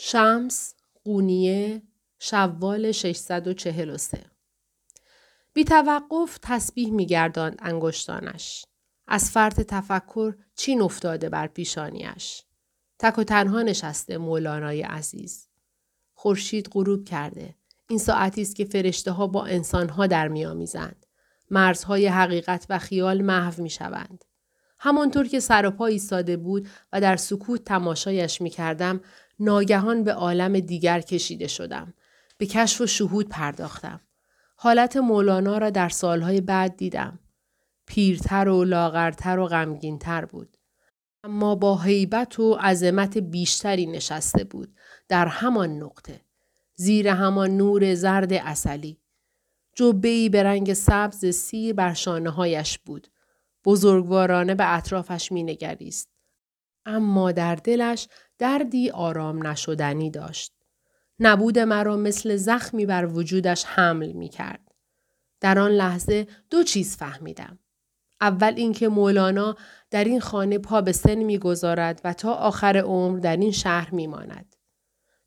شمس قونیه شوال 643 بی توقف تسبیح میگرداند انگشتانش. از فرط تفکر چین افتاده بر پیشانیش. تک و تنها نشسته مولانای عزیز. خورشید غروب کرده. این ساعتی است که فرشته ها با انسان ها در میآمیزند. مرزهای حقیقت و خیال محو می شوند. همانطور که سر و پا ایستاده بود و در سکوت تماشایش می کردم، ناگهان به عالم دیگر کشیده شدم. به کشف و شهود پرداختم. حالت مولانا را در سالهای بعد دیدم. پیرتر و لاغرتر و غمگینتر بود. اما با حیبت و عظمت بیشتری نشسته بود در همان نقطه. زیر همان نور زرد اصلی. جبهی به رنگ سبز سیر بر شانه هایش بود. بزرگوارانه به اطرافش می نگریست. اما در دلش دردی آرام نشدنی داشت. نبود مرا مثل زخمی بر وجودش حمل می کرد. در آن لحظه دو چیز فهمیدم. اول اینکه مولانا در این خانه پا به سن می‌گذارد و تا آخر عمر در این شهر میماند.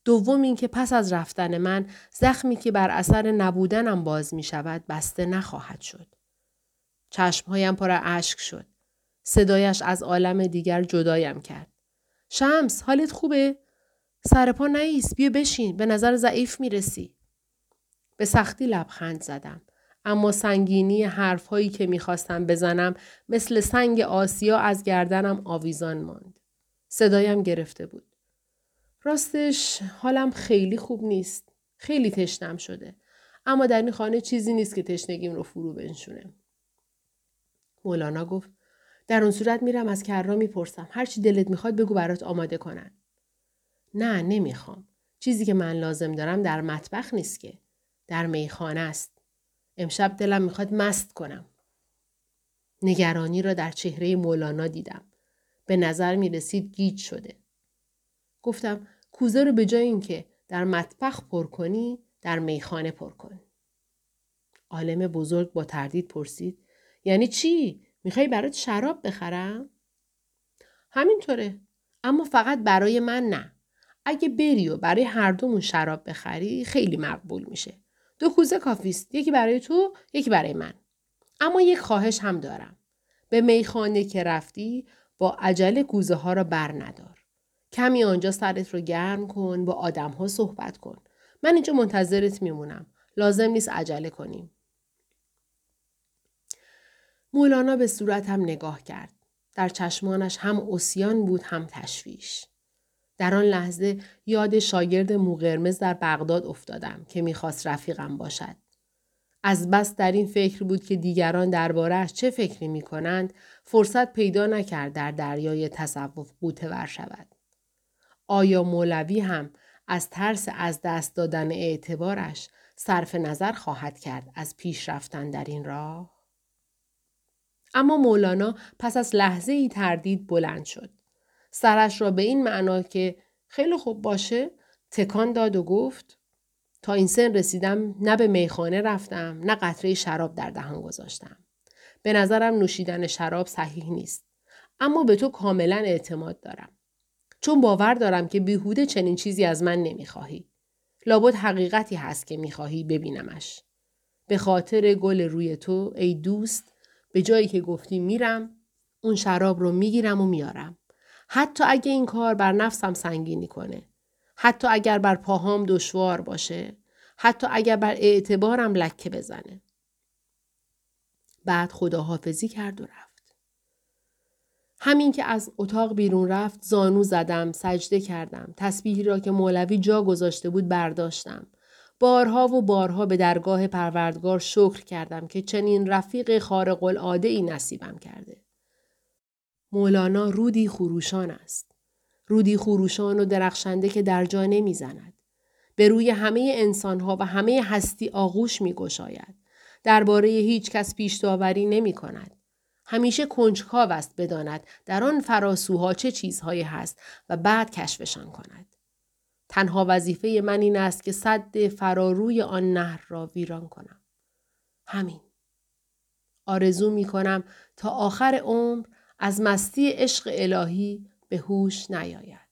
دوم اینکه پس از رفتن من زخمی که بر اثر نبودنم باز می شود بسته نخواهد شد. چشمهایم پر اشک شد. صدایش از عالم دیگر جدایم کرد. شمس حالت خوبه؟ سر پا نیست بیا بشین به نظر ضعیف می‌رسی. به سختی لبخند زدم. اما سنگینی حرفهایی که می‌خواستم بزنم مثل سنگ آسیا از گردنم آویزان ماند. صدایم گرفته بود. راستش حالم خیلی خوب نیست. خیلی تشنم شده. اما در این خانه چیزی نیست که تشنگیم رو فرو بنشونه. مولانا گفت در اون صورت میرم از کرا می‌پرسم هرچی دلت می‌خواد بگو برات آماده کنن. نه نمی‌خوام. چیزی که من لازم دارم در مطبخ نیست که. در میخانه است. امشب دلم می‌خواد مست کنم. نگرانی را در چهره مولانا دیدم. به نظر می رسید گیج شده. گفتم کوزه رو به جای اینکه در مطبخ پر کنی در میخانه پر کن. عالم بزرگ با تردید پرسید یعنی چی؟ می‌خوای برات شراب بخرم؟ همینطوره. اما فقط برای من نه. اگه بری و برای هر دومون شراب بخری خیلی مقبول میشه. دو کوزه کافیست. یکی برای تو، یکی برای من. اما یک خواهش هم دارم. به میخانه که رفتی با عجله کوزه ها را بر ندار. کمی آنجا سرت رو گرم کن با آدم ها صحبت کن. من اینجا منتظرت میمونم. لازم نیست عجله کنیم. مولانا به صورتم نگاه کرد. در چشمانش هم اسیان بود هم تشویش. در آن لحظه یاد شاگرد موقرمز در بغداد افتادم که می‌خواست رفیقم باشد. از بس در این فکر بود که دیگران دربارهش چه فکری می کنند فرصت پیدا نکرد در دریای تصوف قوطه ور شود. آیا مولوی هم از ترس از دست دادن اعتبارش صرف نظر خواهد کرد از پیش رفتن در این راه؟ اما مولانا پس از لحظه ای تردید بلند شد. سرش را به این معنا که خیلی خوب باشه تکان داد و گفت تا این سن رسیدم نه به میخانه رفتم نه قطره شراب در دهان گذاشتم. به نظرم نوشیدن شراب صحیح نیست. اما به تو کاملا اعتماد دارم. چون باور دارم که بیهوده چنین چیزی از من نمی‌خواهی. لابد حقیقتی هست که می‌خواهی ببینمش. به خاطر گل روی تو ای دوست به جایی که گفتی میرم اون شراب رو می‌گیرم و میارم. حتی اگه این کار بر نفسم سنگینی کنه. حتی اگر بر پاهام دشوار باشه. حتی اگر بر اعتبارم لکه بزنه. بعد خداحافظی کرد و رفت. همین که از اتاق بیرون رفت زانو زدم سجده کردم تسبیحی را که مولوی جا گذاشته بود برداشتم بارها و بارها به درگاه پروردگار شکر کردم که چنین رفیق خارق العاده ای نصیبم کرده مولانا رودی خروشان است. رودی خروشان و درخشنده که در جا نمی‌زند. به روی همه انسانها و همه هستی آغوش می گشاید. درباره هیچ کس پیش داوری نمی کند. همیشه کنجکاو است بداند در آن فراسوها چه چیزهایی هست و بعد کشفشان کند. تنها وظیفه من این است که صد فراروی آن نهر را ویران کنم. همین. آرزو می کنم تا آخر عمر از مستی عشق الهی به هوش نیاید.